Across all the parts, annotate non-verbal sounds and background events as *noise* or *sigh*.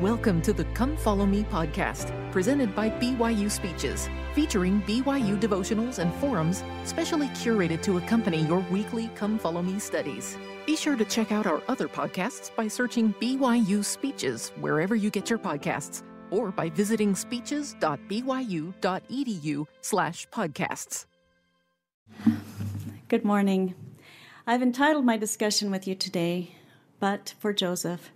Welcome to the Come Follow Me podcast, presented by BYU Speeches, featuring BYU devotionals and forums specially curated to accompany your weekly Come Follow Me studies. Be sure to check out our other podcasts by searching BYU Speeches wherever you get your podcasts or by visiting speeches.byu.edu slash podcasts. Good morning. I've entitled my discussion with you today, But for Joseph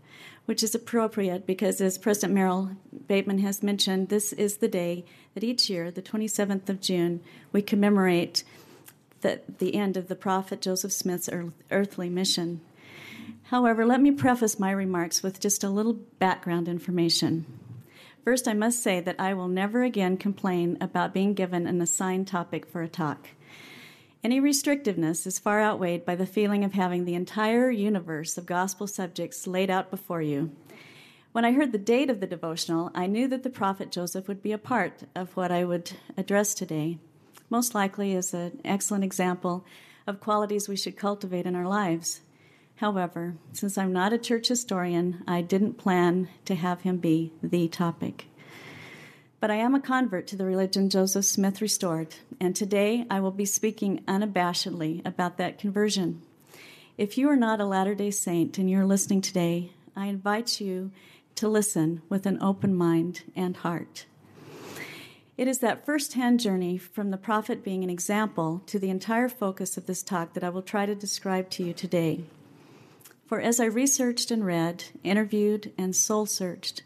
which is appropriate because, as President Merrill Bateman has mentioned, this is the day that each year, the 27th of June, we commemorate the, the end of the prophet Joseph Smith's earthly mission. However, let me preface my remarks with just a little background information. First, I must say that I will never again complain about being given an assigned topic for a talk. Any restrictiveness is far outweighed by the feeling of having the entire universe of gospel subjects laid out before you. When I heard the date of the devotional, I knew that the prophet Joseph would be a part of what I would address today. Most likely as an excellent example of qualities we should cultivate in our lives. However, since I'm not a church historian, I didn't plan to have him be the topic. But I am a convert to the religion Joseph Smith restored, and today I will be speaking unabashedly about that conversion. If you are not a Latter day Saint and you're listening today, I invite you to listen with an open mind and heart. It is that first hand journey from the prophet being an example to the entire focus of this talk that I will try to describe to you today. For as I researched and read, interviewed, and soul searched,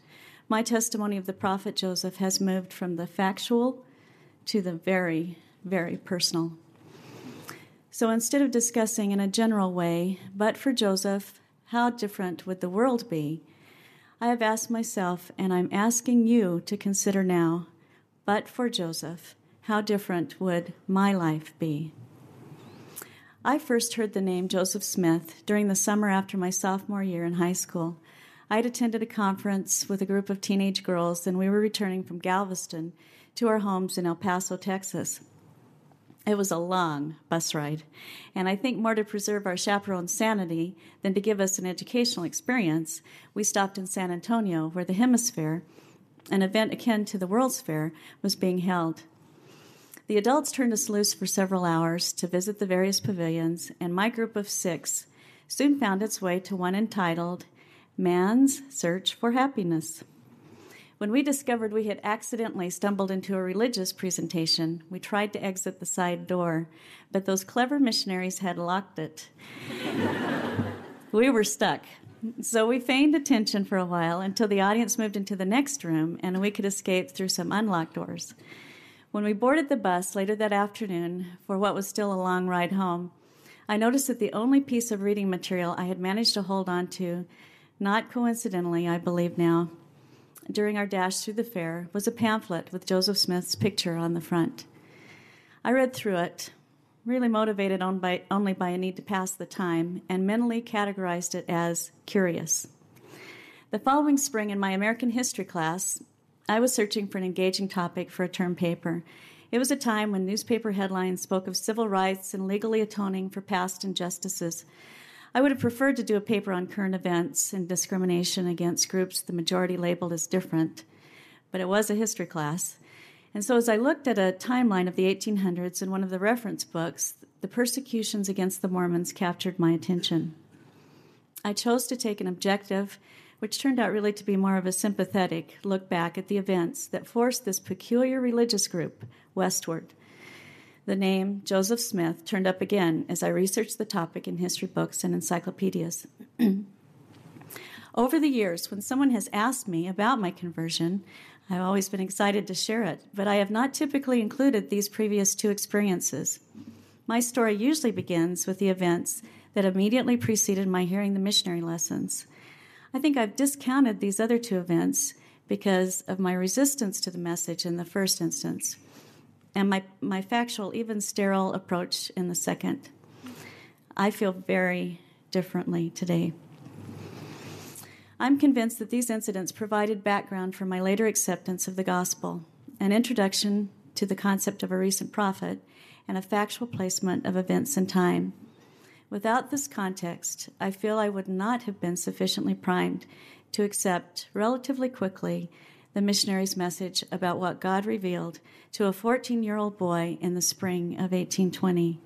my testimony of the prophet Joseph has moved from the factual to the very, very personal. So instead of discussing in a general way, but for Joseph, how different would the world be? I have asked myself, and I'm asking you to consider now, but for Joseph, how different would my life be? I first heard the name Joseph Smith during the summer after my sophomore year in high school. I had attended a conference with a group of teenage girls, and we were returning from Galveston to our homes in El Paso, Texas. It was a long bus ride, and I think more to preserve our chaperone's sanity than to give us an educational experience, we stopped in San Antonio, where the HemisFair, an event akin to the World's Fair, was being held. The adults turned us loose for several hours to visit the various pavilions, and my group of six soon found its way to one entitled Man's Search for Happiness. When we discovered we had accidentally stumbled into a religious presentation, we tried to exit the side door, but those clever missionaries had locked it. we were stuck. So we feigned attention for a while until the audience moved into the next room and we could escape through some unlocked doors. When we boarded the bus later that afternoon for what was still a long ride home, I noticed that the only piece of reading material I had managed to hold on to not coincidentally, I believe now, during our dash through the fair was a pamphlet with Joseph Smith's picture on the front. I read through it, really motivated on by, only by a need to pass the time, and mentally categorized it as curious. The following spring, in my American history class, I was searching for an engaging topic for a term paper. It was a time when newspaper headlines spoke of civil rights and legally atoning for past injustices. I would have preferred to do a paper on current events and discrimination against groups the majority labeled as different, but it was a history class. And so, as I looked at a timeline of the 1800s in one of the reference books, the persecutions against the Mormons captured my attention. I chose to take an objective, which turned out really to be more of a sympathetic look back at the events that forced this peculiar religious group westward the name Joseph Smith turned up again as I researched the topic in history books and encyclopedias. *clears throat* Over the years, when someone has asked me about my conversion, I've always been excited to share it, but I have not typically included these previous two experiences. My story usually begins with the events that immediately preceded my hearing the missionary lessons. I think I've discounted these other two events because of my resistance to the message in the first instance and my, my factual, even sterile approach in the second. I feel very differently today. I'm convinced that these incidents provided background for my later acceptance of the gospel, an introduction to the concept of a recent prophet, and a factual placement of events in time. Without this context, I feel I would not have been sufficiently primed to accept relatively quickly the missionary's message about what God revealed to a 14 year old boy in the spring of 1820.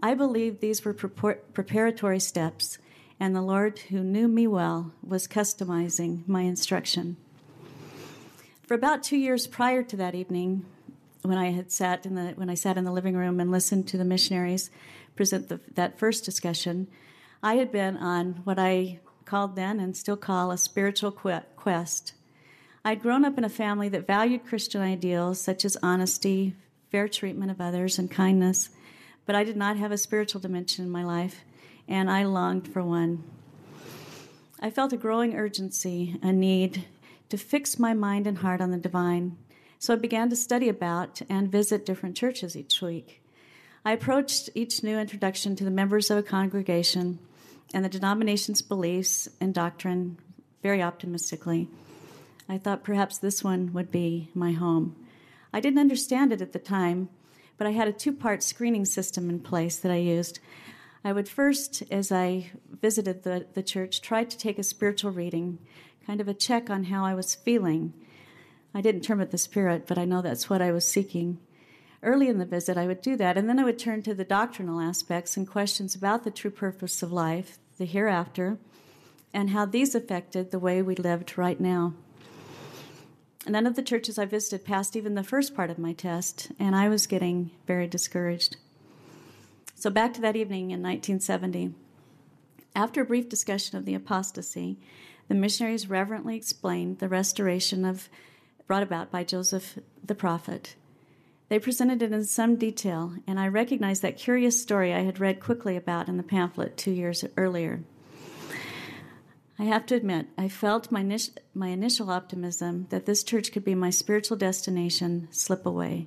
I believe these were preparatory steps, and the Lord, who knew me well, was customizing my instruction. For about two years prior to that evening, when I had sat in the when I sat in the living room and listened to the missionaries present the, that first discussion, I had been on what I called then and still call a spiritual quest. I'd grown up in a family that valued Christian ideals such as honesty, fair treatment of others, and kindness, but I did not have a spiritual dimension in my life, and I longed for one. I felt a growing urgency, a need to fix my mind and heart on the divine, so I began to study about and visit different churches each week. I approached each new introduction to the members of a congregation and the denomination's beliefs and doctrine very optimistically. I thought perhaps this one would be my home. I didn't understand it at the time, but I had a two part screening system in place that I used. I would first, as I visited the, the church, try to take a spiritual reading, kind of a check on how I was feeling. I didn't term it the spirit, but I know that's what I was seeking. Early in the visit, I would do that, and then I would turn to the doctrinal aspects and questions about the true purpose of life, the hereafter, and how these affected the way we lived right now. None of the churches I visited passed even the first part of my test, and I was getting very discouraged. So, back to that evening in 1970. After a brief discussion of the apostasy, the missionaries reverently explained the restoration of brought about by Joseph the prophet. They presented it in some detail, and I recognized that curious story I had read quickly about in the pamphlet two years earlier. I have to admit, I felt my, my initial optimism that this church could be my spiritual destination slip away,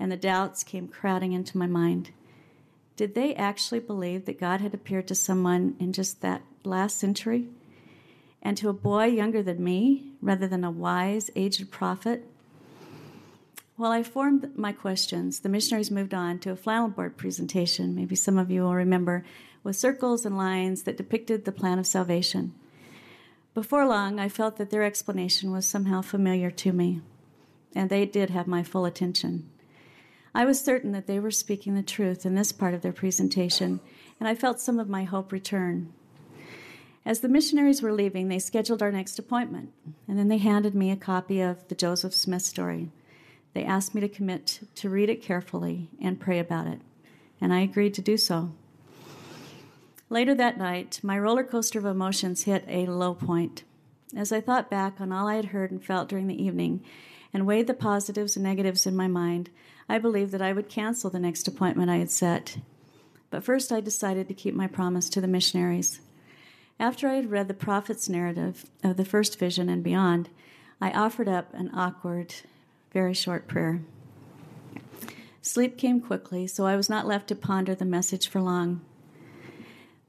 and the doubts came crowding into my mind. Did they actually believe that God had appeared to someone in just that last century? And to a boy younger than me, rather than a wise, aged prophet? While I formed my questions, the missionaries moved on to a flannel board presentation, maybe some of you will remember, with circles and lines that depicted the plan of salvation. Before long, I felt that their explanation was somehow familiar to me, and they did have my full attention. I was certain that they were speaking the truth in this part of their presentation, and I felt some of my hope return. As the missionaries were leaving, they scheduled our next appointment, and then they handed me a copy of the Joseph Smith story. They asked me to commit to read it carefully and pray about it, and I agreed to do so. Later that night, my roller coaster of emotions hit a low point. As I thought back on all I had heard and felt during the evening and weighed the positives and negatives in my mind, I believed that I would cancel the next appointment I had set. But first, I decided to keep my promise to the missionaries. After I had read the prophet's narrative of the first vision and beyond, I offered up an awkward very short prayer. Sleep came quickly, so I was not left to ponder the message for long.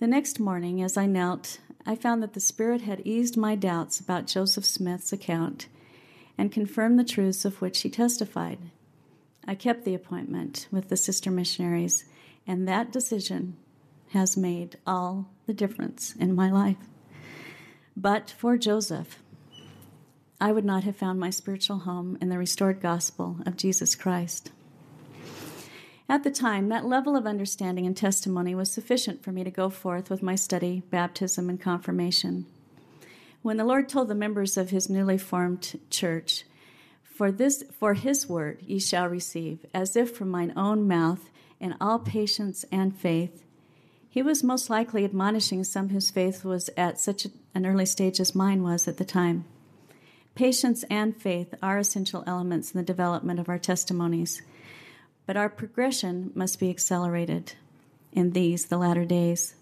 The next morning, as I knelt, I found that the Spirit had eased my doubts about Joseph Smith's account and confirmed the truths of which he testified. I kept the appointment with the sister missionaries, and that decision has made all the difference in my life. But for Joseph, I would not have found my spiritual home in the restored gospel of Jesus Christ. At the time, that level of understanding and testimony was sufficient for me to go forth with my study, baptism, and confirmation. When the Lord told the members of his newly formed church, For this for his word ye shall receive, as if from mine own mouth, in all patience and faith, he was most likely admonishing some whose faith was at such an early stage as mine was at the time. Patience and faith are essential elements in the development of our testimonies, but our progression must be accelerated in these, the latter days.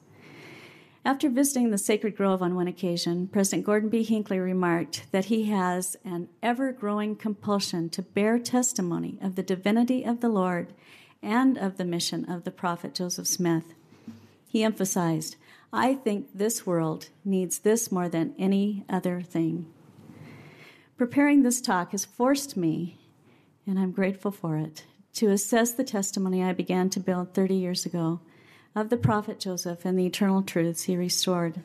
After visiting the Sacred Grove on one occasion, President Gordon B. Hinckley remarked that he has an ever growing compulsion to bear testimony of the divinity of the Lord and of the mission of the prophet Joseph Smith. He emphasized, I think this world needs this more than any other thing. Preparing this talk has forced me, and I'm grateful for it, to assess the testimony I began to build 30 years ago of the prophet Joseph and the eternal truths he restored.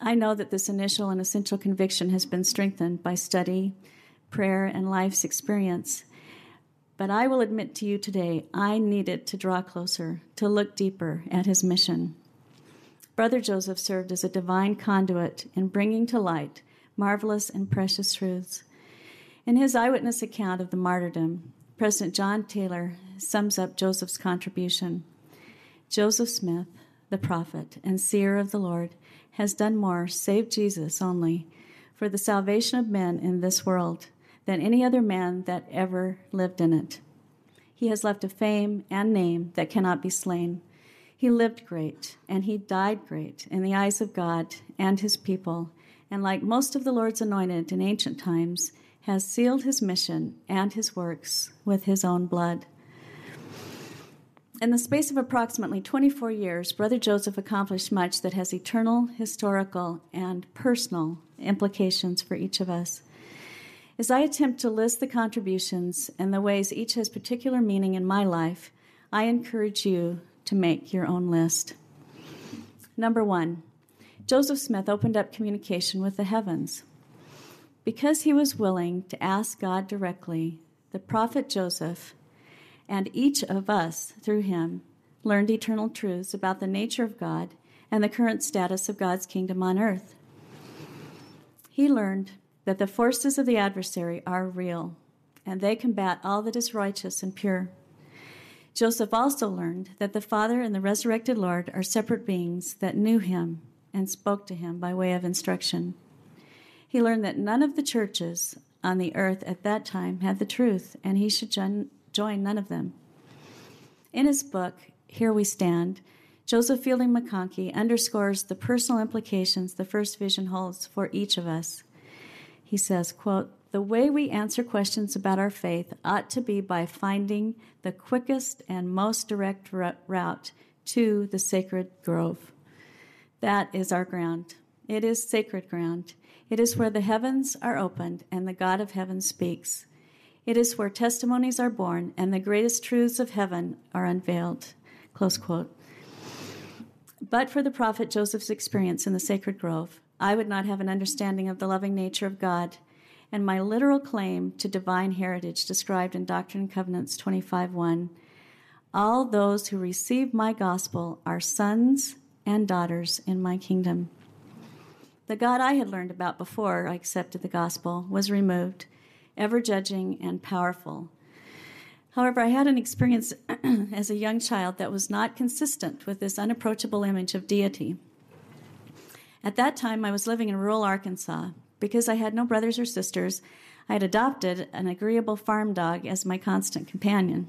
I know that this initial and essential conviction has been strengthened by study, prayer, and life's experience. But I will admit to you today, I needed to draw closer, to look deeper at his mission. Brother Joseph served as a divine conduit in bringing to light marvelous and precious truths. In his eyewitness account of the martyrdom, President John Taylor sums up Joseph's contribution. Joseph Smith, the prophet and seer of the Lord, has done more, save Jesus only, for the salvation of men in this world than any other man that ever lived in it. He has left a fame and name that cannot be slain. He lived great, and he died great in the eyes of God and his people, and like most of the Lord's anointed in ancient times, has sealed his mission and his works with his own blood. In the space of approximately 24 years, Brother Joseph accomplished much that has eternal, historical, and personal implications for each of us. As I attempt to list the contributions and the ways each has particular meaning in my life, I encourage you to make your own list. Number one, Joseph Smith opened up communication with the heavens. Because he was willing to ask God directly, the prophet Joseph and each of us, through him, learned eternal truths about the nature of God and the current status of God's kingdom on earth. He learned that the forces of the adversary are real, and they combat all that is righteous and pure. Joseph also learned that the Father and the resurrected Lord are separate beings that knew him and spoke to him by way of instruction. He learned that none of the churches on the earth at that time had the truth, and he should join none of them. In his book, Here We Stand, Joseph Fielding McConkie underscores the personal implications the first vision holds for each of us. He says, quote, the way we answer questions about our faith ought to be by finding the quickest and most direct route to the sacred grove. That is our ground. It is sacred ground. It is where the heavens are opened and the God of heaven speaks. It is where testimonies are born and the greatest truths of heaven are unveiled. Close quote. But for the prophet Joseph's experience in the sacred grove, I would not have an understanding of the loving nature of God and my literal claim to divine heritage described in Doctrine and Covenants 25:1. All those who receive my gospel are sons and daughters in my kingdom. The God I had learned about before I accepted the gospel was removed, ever judging and powerful. However, I had an experience *clears throat* as a young child that was not consistent with this unapproachable image of deity. At that time, I was living in rural Arkansas. Because I had no brothers or sisters, I had adopted an agreeable farm dog as my constant companion.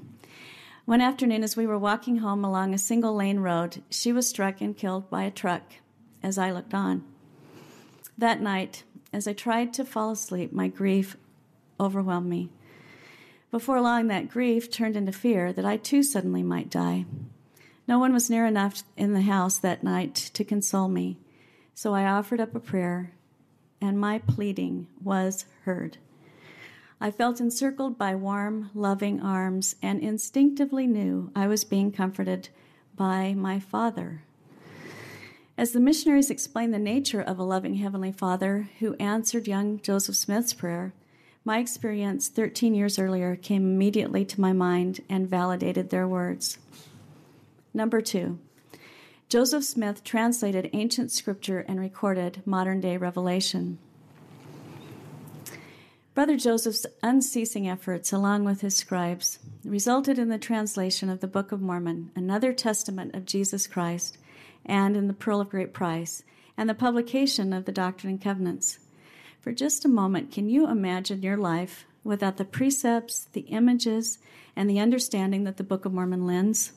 One afternoon, as we were walking home along a single lane road, she was struck and killed by a truck as I looked on. That night, as I tried to fall asleep, my grief overwhelmed me. Before long, that grief turned into fear that I too suddenly might die. No one was near enough in the house that night to console me, so I offered up a prayer, and my pleading was heard. I felt encircled by warm, loving arms and instinctively knew I was being comforted by my Father. As the missionaries explained the nature of a loving Heavenly Father who answered young Joseph Smith's prayer, my experience 13 years earlier came immediately to my mind and validated their words. Number two, Joseph Smith translated ancient scripture and recorded modern day revelation. Brother Joseph's unceasing efforts, along with his scribes, resulted in the translation of the Book of Mormon, another testament of Jesus Christ, and in the Pearl of Great Price, and the publication of the Doctrine and Covenants. For just a moment, can you imagine your life without the precepts, the images, and the understanding that the Book of Mormon lends?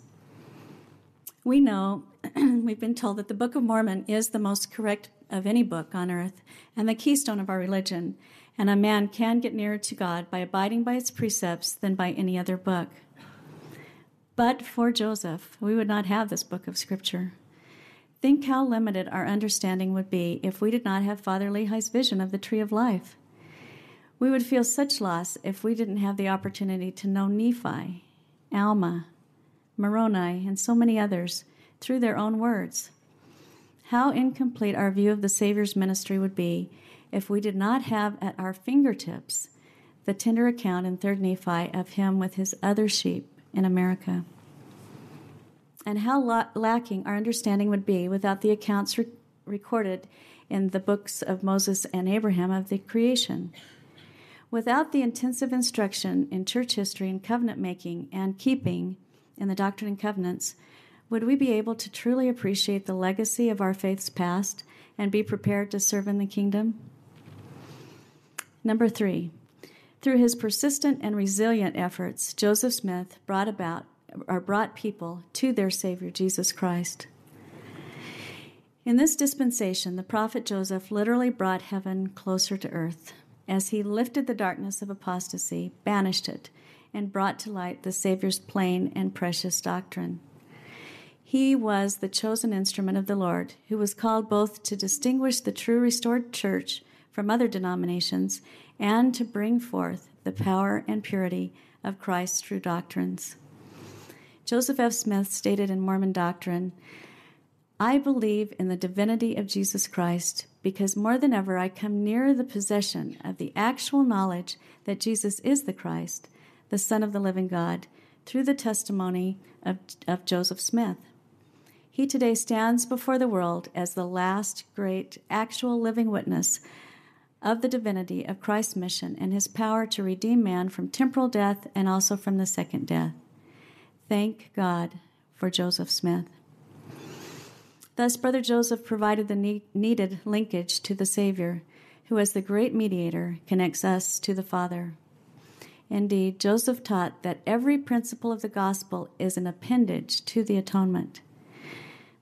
We know, *clears throat* we've been told that the Book of Mormon is the most correct of any book on earth and the keystone of our religion, and a man can get nearer to God by abiding by its precepts than by any other book. But for Joseph, we would not have this book of Scripture. Think how limited our understanding would be if we did not have Father Lehi's vision of the tree of life. We would feel such loss if we didn't have the opportunity to know Nephi, Alma, Moroni, and so many others through their own words. How incomplete our view of the Savior's ministry would be if we did not have at our fingertips the tender account in 3rd Nephi of him with his other sheep in America. And how la- lacking our understanding would be without the accounts re- recorded in the books of Moses and Abraham of the creation. Without the intensive instruction in church history and covenant making and keeping in the Doctrine and Covenants, would we be able to truly appreciate the legacy of our faith's past and be prepared to serve in the kingdom? Number three, through his persistent and resilient efforts, Joseph Smith brought about or brought people to their Savior Jesus Christ. In this dispensation, the prophet Joseph literally brought heaven closer to earth as he lifted the darkness of apostasy, banished it, and brought to light the Savior's plain and precious doctrine. He was the chosen instrument of the Lord, who was called both to distinguish the true restored church from other denominations and to bring forth the power and purity of Christ's true doctrines. Joseph F. Smith stated in Mormon Doctrine I believe in the divinity of Jesus Christ because more than ever I come nearer the possession of the actual knowledge that Jesus is the Christ, the Son of the living God, through the testimony of, of Joseph Smith. He today stands before the world as the last great actual living witness of the divinity of Christ's mission and his power to redeem man from temporal death and also from the second death. Thank God for Joseph Smith. Thus, Brother Joseph provided the needed linkage to the Savior, who, as the great mediator, connects us to the Father. Indeed, Joseph taught that every principle of the gospel is an appendage to the atonement.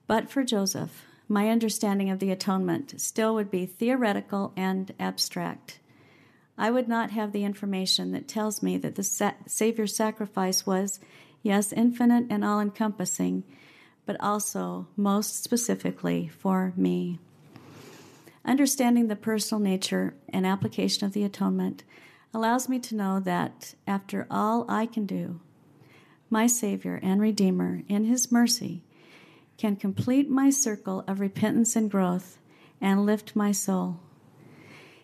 But for Joseph, my understanding of the atonement still would be theoretical and abstract. I would not have the information that tells me that the sa- Savior's sacrifice was, yes, infinite and all encompassing, but also most specifically for me. Understanding the personal nature and application of the atonement allows me to know that after all I can do, my Savior and Redeemer, in His mercy, can complete my circle of repentance and growth and lift my soul.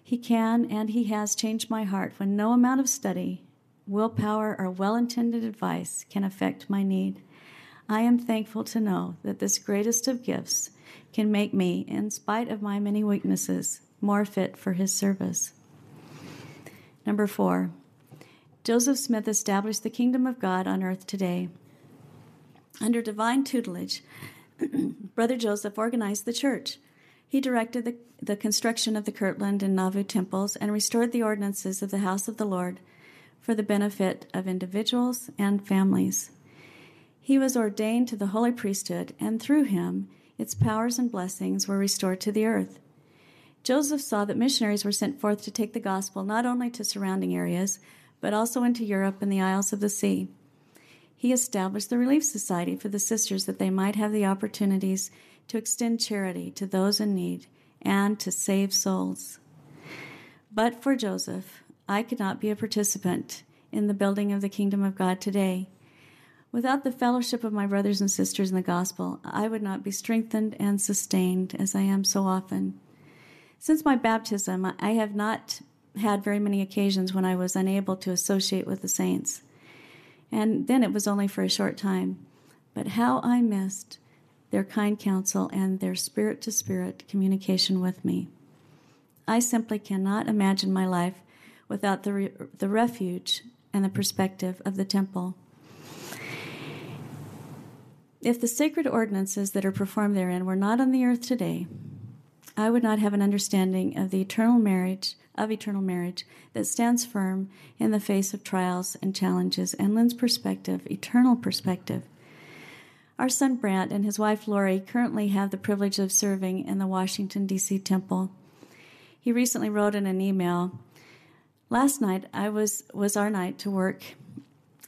He can and He has changed my heart when no amount of study, willpower, or well intended advice can affect my need. I am thankful to know that this greatest of gifts can make me, in spite of my many weaknesses, more fit for His service. Number four, Joseph Smith established the kingdom of God on earth today. Under divine tutelage, *clears throat* Brother Joseph organized the church. He directed the, the construction of the Kirtland and Nauvoo temples and restored the ordinances of the house of the Lord for the benefit of individuals and families. He was ordained to the holy priesthood, and through him, its powers and blessings were restored to the earth. Joseph saw that missionaries were sent forth to take the gospel not only to surrounding areas, but also into Europe and the Isles of the Sea he established the Relief Society for the sisters that they might have the opportunities to extend charity to those in need and to save souls. But for Joseph, I could not be a participant in the building of the kingdom of God today. Without the fellowship of my brothers and sisters in the gospel, I would not be strengthened and sustained as I am so often. Since my baptism, I have not had very many occasions when I was unable to associate with the saints and then it was only for a short time. But how I missed their kind counsel and their spirit to spirit communication with me. I simply cannot imagine my life without the, re- the refuge and the perspective of the temple. If the sacred ordinances that are performed therein were not on the earth today, I would not have an understanding of the eternal marriage of eternal marriage that stands firm in the face of trials and challenges and lends perspective, eternal perspective. Our son Brant and his wife Lori currently have the privilege of serving in the Washington, D.C. temple. He recently wrote in an email Last night I was, was our night to work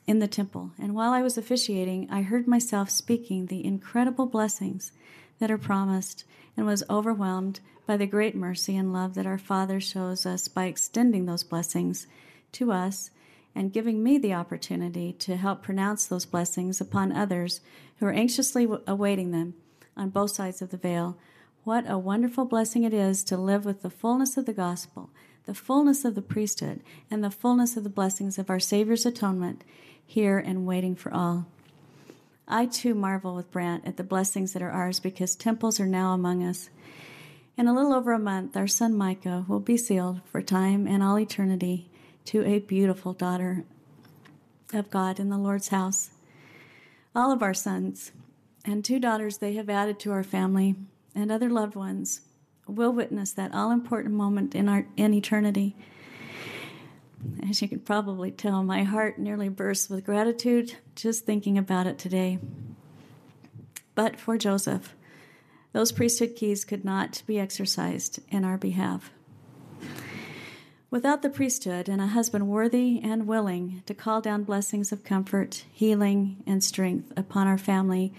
in the temple, and while I was officiating, I heard myself speaking the incredible blessings that are promised and was overwhelmed by the great mercy and love that our Father shows us by extending those blessings to us and giving me the opportunity to help pronounce those blessings upon others who are anxiously awaiting them on both sides of the veil. What a wonderful blessing it is to live with the fullness of the gospel, the fullness of the priesthood, and the fullness of the blessings of our Savior's atonement here and waiting for all. I too marvel with Brant at the blessings that are ours because temples are now among us. In a little over a month, our son Micah will be sealed for time and all eternity to a beautiful daughter of God in the Lord's house. All of our sons and two daughters they have added to our family and other loved ones will witness that all important moment in our in eternity. As you can probably tell, my heart nearly bursts with gratitude just thinking about it today. But for Joseph, those priesthood keys could not be exercised in our behalf. Without the priesthood and a husband worthy and willing to call down blessings of comfort, healing, and strength upon our family,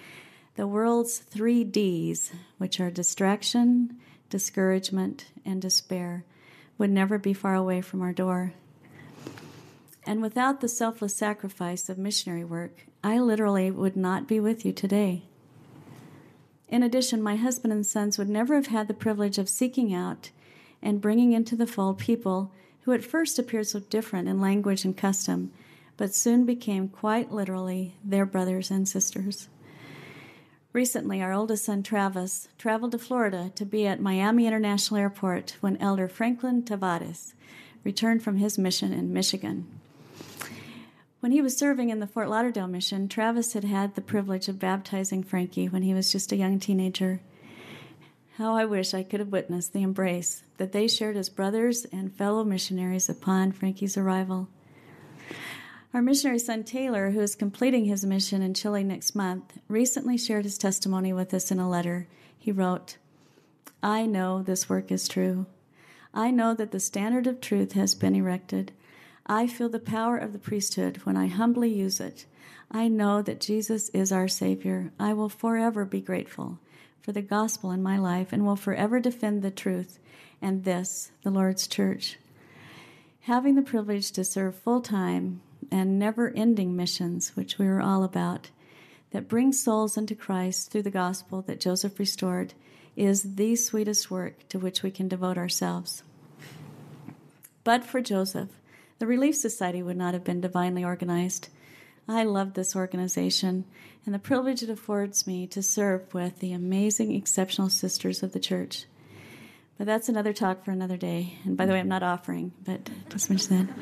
the world's three D's, which are distraction, discouragement, and despair, would never be far away from our door. And without the selfless sacrifice of missionary work, I literally would not be with you today. In addition, my husband and sons would never have had the privilege of seeking out and bringing into the fold people who at first appeared so different in language and custom, but soon became quite literally their brothers and sisters. Recently, our oldest son Travis traveled to Florida to be at Miami International Airport when Elder Franklin Tavares returned from his mission in Michigan. When he was serving in the Fort Lauderdale mission, Travis had had the privilege of baptizing Frankie when he was just a young teenager. How I wish I could have witnessed the embrace that they shared as brothers and fellow missionaries upon Frankie's arrival. Our missionary son Taylor, who is completing his mission in Chile next month, recently shared his testimony with us in a letter. He wrote, I know this work is true. I know that the standard of truth has been erected. I feel the power of the priesthood when I humbly use it. I know that Jesus is our Savior. I will forever be grateful for the gospel in my life and will forever defend the truth and this, the Lord's church. Having the privilege to serve full time and never ending missions, which we are all about, that bring souls into Christ through the gospel that Joseph restored, is the sweetest work to which we can devote ourselves. But for Joseph, the Relief Society would not have been divinely organized. I love this organization and the privilege it affords me to serve with the amazing, exceptional sisters of the church. But that's another talk for another day. And by the way, I'm not offering, but just mention that.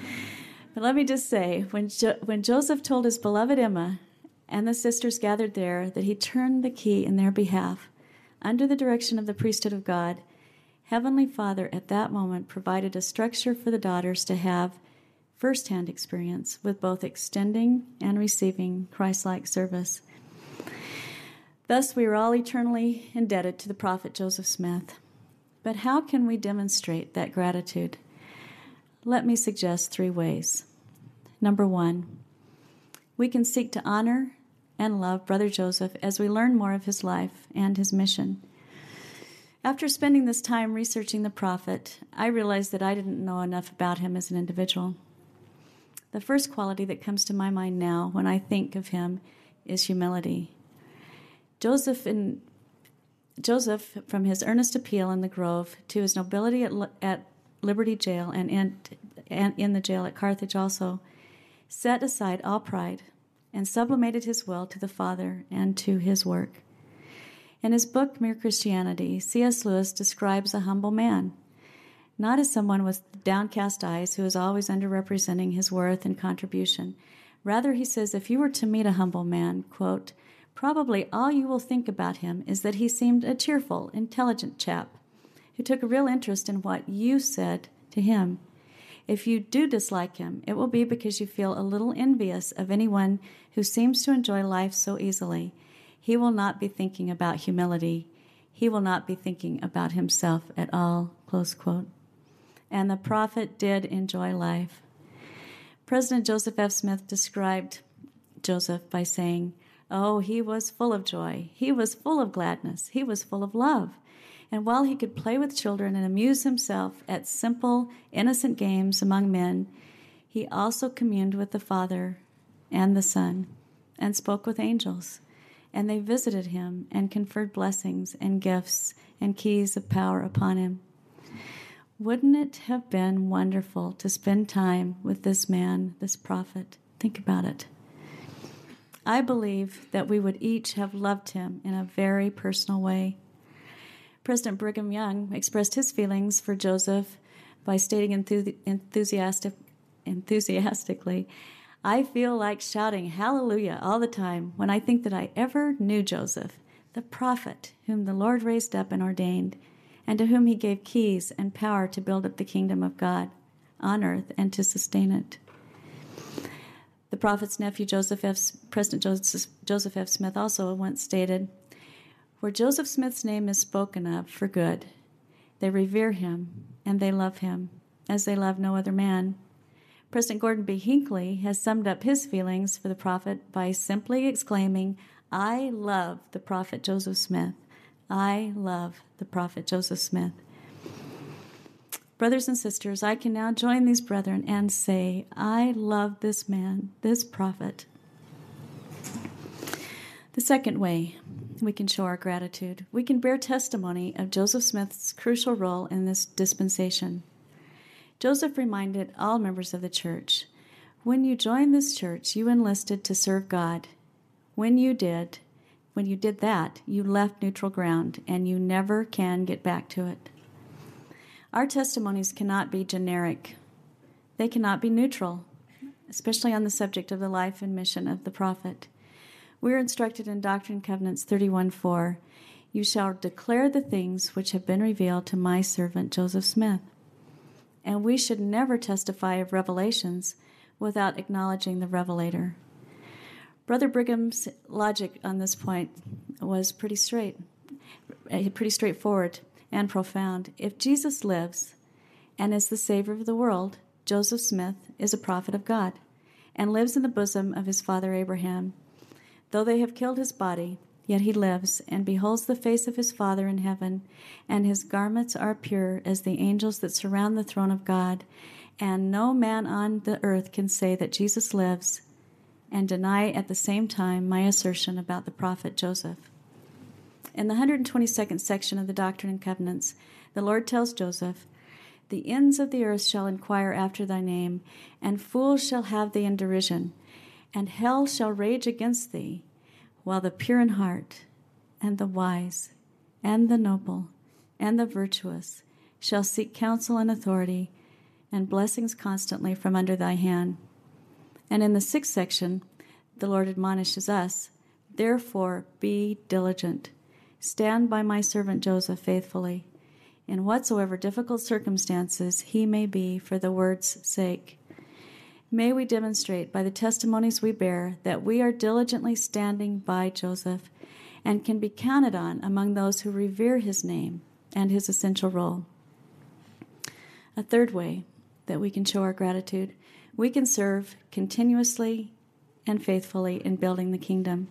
But let me just say, when, jo- when Joseph told his beloved Emma and the sisters gathered there that he turned the key in their behalf, under the direction of the priesthood of God, Heavenly Father at that moment provided a structure for the daughters to have firsthand experience with both extending and receiving Christ like service. Thus, we are all eternally indebted to the prophet Joseph Smith. But how can we demonstrate that gratitude? Let me suggest three ways. Number one, we can seek to honor and love Brother Joseph as we learn more of his life and his mission. After spending this time researching the prophet, I realized that I didn't know enough about him as an individual. The first quality that comes to my mind now when I think of him is humility. Joseph, in, Joseph from his earnest appeal in the grove to his nobility at, at Liberty Jail and in, and in the jail at Carthage also, set aside all pride and sublimated his will to the Father and to his work. In his book, Mere Christianity, C.S. Lewis describes a humble man, not as someone with downcast eyes who is always underrepresenting his worth and contribution. Rather, he says, if you were to meet a humble man, quote, probably all you will think about him is that he seemed a cheerful, intelligent chap who took a real interest in what you said to him. If you do dislike him, it will be because you feel a little envious of anyone who seems to enjoy life so easily. He will not be thinking about humility. He will not be thinking about himself at all. Close quote. And the prophet did enjoy life. President Joseph F. Smith described Joseph by saying, Oh, he was full of joy. He was full of gladness. He was full of love. And while he could play with children and amuse himself at simple, innocent games among men, he also communed with the Father and the Son and spoke with angels and they visited him and conferred blessings and gifts and keys of power upon him. Wouldn't it have been wonderful to spend time with this man, this prophet? Think about it. I believe that we would each have loved him in a very personal way. President Brigham Young expressed his feelings for Joseph by stating enthusiastic, enthusiastically, I feel like shouting hallelujah all the time when I think that I ever knew Joseph, the prophet whom the Lord raised up and ordained, and to whom he gave keys and power to build up the kingdom of God on earth and to sustain it. The prophet's nephew, Joseph F. President Joseph F. Smith, also once stated, Where Joseph Smith's name is spoken of for good, they revere him and they love him as they love no other man. President Gordon B. Hinckley has summed up his feelings for the prophet by simply exclaiming, I love the prophet Joseph Smith. I love the prophet Joseph Smith. Brothers and sisters, I can now join these brethren and say, I love this man, this prophet. The second way we can show our gratitude, we can bear testimony of Joseph Smith's crucial role in this dispensation. Joseph reminded all members of the church when you joined this church, you enlisted to serve God. When you did, when you did that, you left neutral ground and you never can get back to it. Our testimonies cannot be generic, they cannot be neutral, especially on the subject of the life and mission of the prophet. We are instructed in Doctrine and Covenants 31 4 You shall declare the things which have been revealed to my servant Joseph Smith. And we should never testify of revelations without acknowledging the revelator. Brother Brigham's logic on this point was pretty straight, eh, pretty straightforward and profound. If Jesus lives and is the Savior of the world, Joseph Smith is a prophet of God and lives in the bosom of his father Abraham. Though they have killed his body, yet he lives and beholds the face of his Father in heaven, and his garments are pure as the angels that surround the throne of God. And no man on the earth can say that Jesus lives and deny at the same time my assertion about the prophet Joseph. In the 122nd section of the Doctrine and Covenants, the Lord tells Joseph, The ends of the earth shall inquire after thy name, and fools shall have thee in derision, and hell shall rage against thee, while the pure in heart, and the wise, and the noble, and the virtuous shall seek counsel and authority, and blessings constantly from under thy hand. And in the sixth section, the Lord admonishes us, Therefore be diligent Stand by my servant Joseph faithfully, in whatsoever difficult circumstances he may be for the word's sake. May we demonstrate by the testimonies we bear that we are diligently standing by Joseph and can be counted on among those who revere his name and his essential role. A third way that we can show our gratitude we can serve continuously and faithfully in building the kingdom.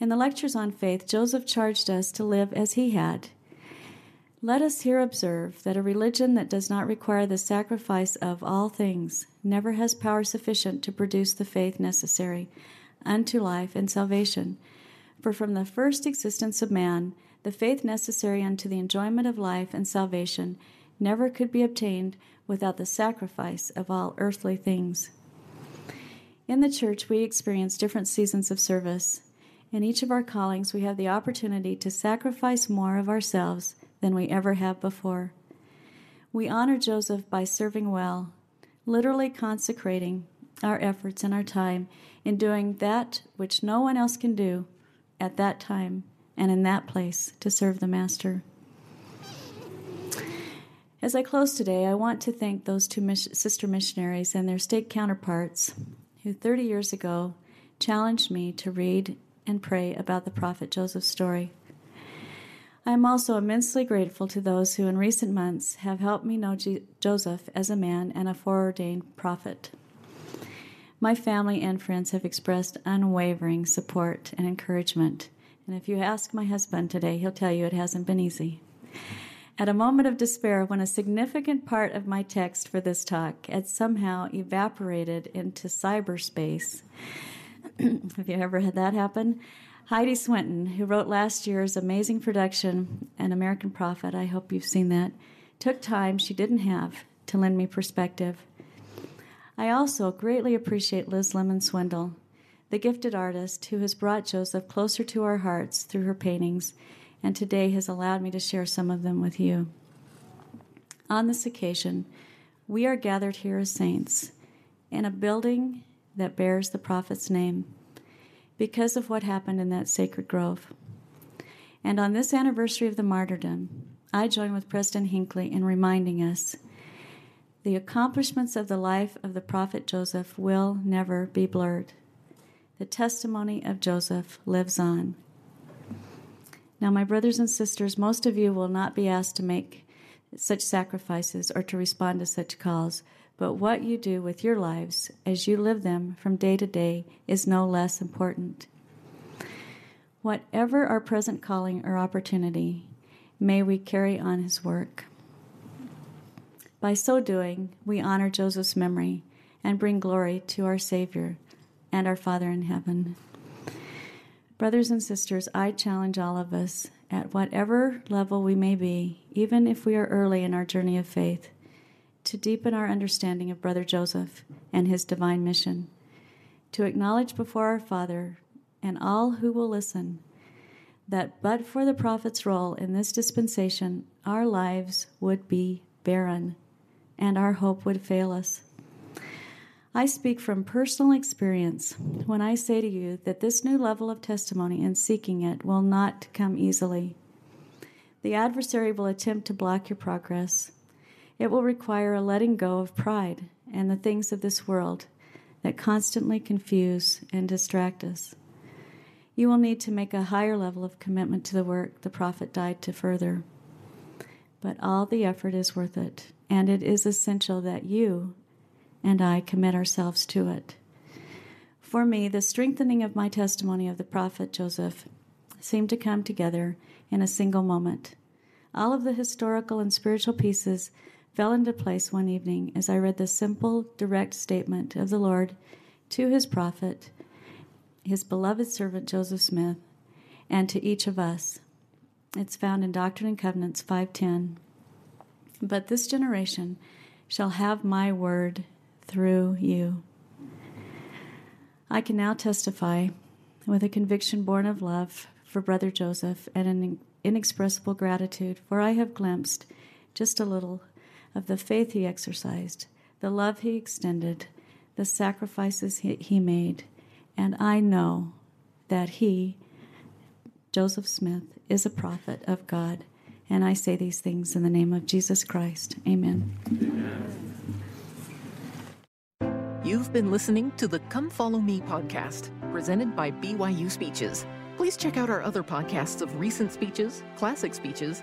In the lectures on faith, Joseph charged us to live as he had. Let us here observe that a religion that does not require the sacrifice of all things never has power sufficient to produce the faith necessary unto life and salvation. For from the first existence of man, the faith necessary unto the enjoyment of life and salvation never could be obtained without the sacrifice of all earthly things. In the church, we experience different seasons of service. In each of our callings, we have the opportunity to sacrifice more of ourselves than we ever have before. We honor Joseph by serving well, literally consecrating our efforts and our time in doing that which no one else can do at that time and in that place to serve the Master. As I close today, I want to thank those two sister missionaries and their state counterparts who 30 years ago challenged me to read and pray about the prophet Joseph's story. I am also immensely grateful to those who in recent months have helped me know G- Joseph as a man and a foreordained prophet. My family and friends have expressed unwavering support and encouragement, and if you ask my husband today, he'll tell you it hasn't been easy. At a moment of despair, when a significant part of my text for this talk had somehow evaporated into cyberspace, *clears throat* Have you ever had that happen? Heidi Swinton, who wrote last year's amazing production, An American Prophet, I hope you've seen that, took time she didn't have to lend me perspective. I also greatly appreciate Liz Lemon Swindle, the gifted artist who has brought Joseph closer to our hearts through her paintings and today has allowed me to share some of them with you. On this occasion, we are gathered here as saints in a building that bears the prophet's name because of what happened in that sacred grove. And on this anniversary of the martyrdom, I join with President Hinckley in reminding us the accomplishments of the life of the prophet Joseph will never be blurred. The testimony of Joseph lives on. Now, my brothers and sisters, most of you will not be asked to make such sacrifices or to respond to such calls, but what you do with your lives as you live them from day to day is no less important. Whatever our present calling or opportunity, may we carry on his work. By so doing, we honor Joseph's memory and bring glory to our Savior and our Father in heaven. Brothers and sisters, I challenge all of us, at whatever level we may be, even if we are early in our journey of faith, to deepen our understanding of Brother Joseph and his divine mission, to acknowledge before our Father and all who will listen that but for the prophet's role in this dispensation, our lives would be barren and our hope would fail us. I speak from personal experience when I say to you that this new level of testimony and seeking it will not come easily. The adversary will attempt to block your progress. It will require a letting go of pride and the things of this world that constantly confuse and distract us. You will need to make a higher level of commitment to the work the prophet died to further. But all the effort is worth it, and it is essential that you and I commit ourselves to it. For me, the strengthening of my testimony of the prophet Joseph seemed to come together in a single moment. All of the historical and spiritual pieces fell into place one evening as I read the simple, direct statement of the Lord to his prophet, his beloved servant Joseph Smith, and to each of us. It's found in Doctrine and Covenants 5:10. But this generation shall have my word through you. I can now testify with a conviction born of love for Brother Joseph and an inexpressible gratitude, for I have glimpsed just a little of the faith he exercised, the love he extended, the sacrifices he, he made, and I know that he, Joseph Smith, is a prophet of God. And I say these things in the name of Jesus Christ. Amen. Amen. You've been listening to the Come Follow Me podcast, presented by BYU Speeches. Please check out our other podcasts of recent speeches, classic speeches,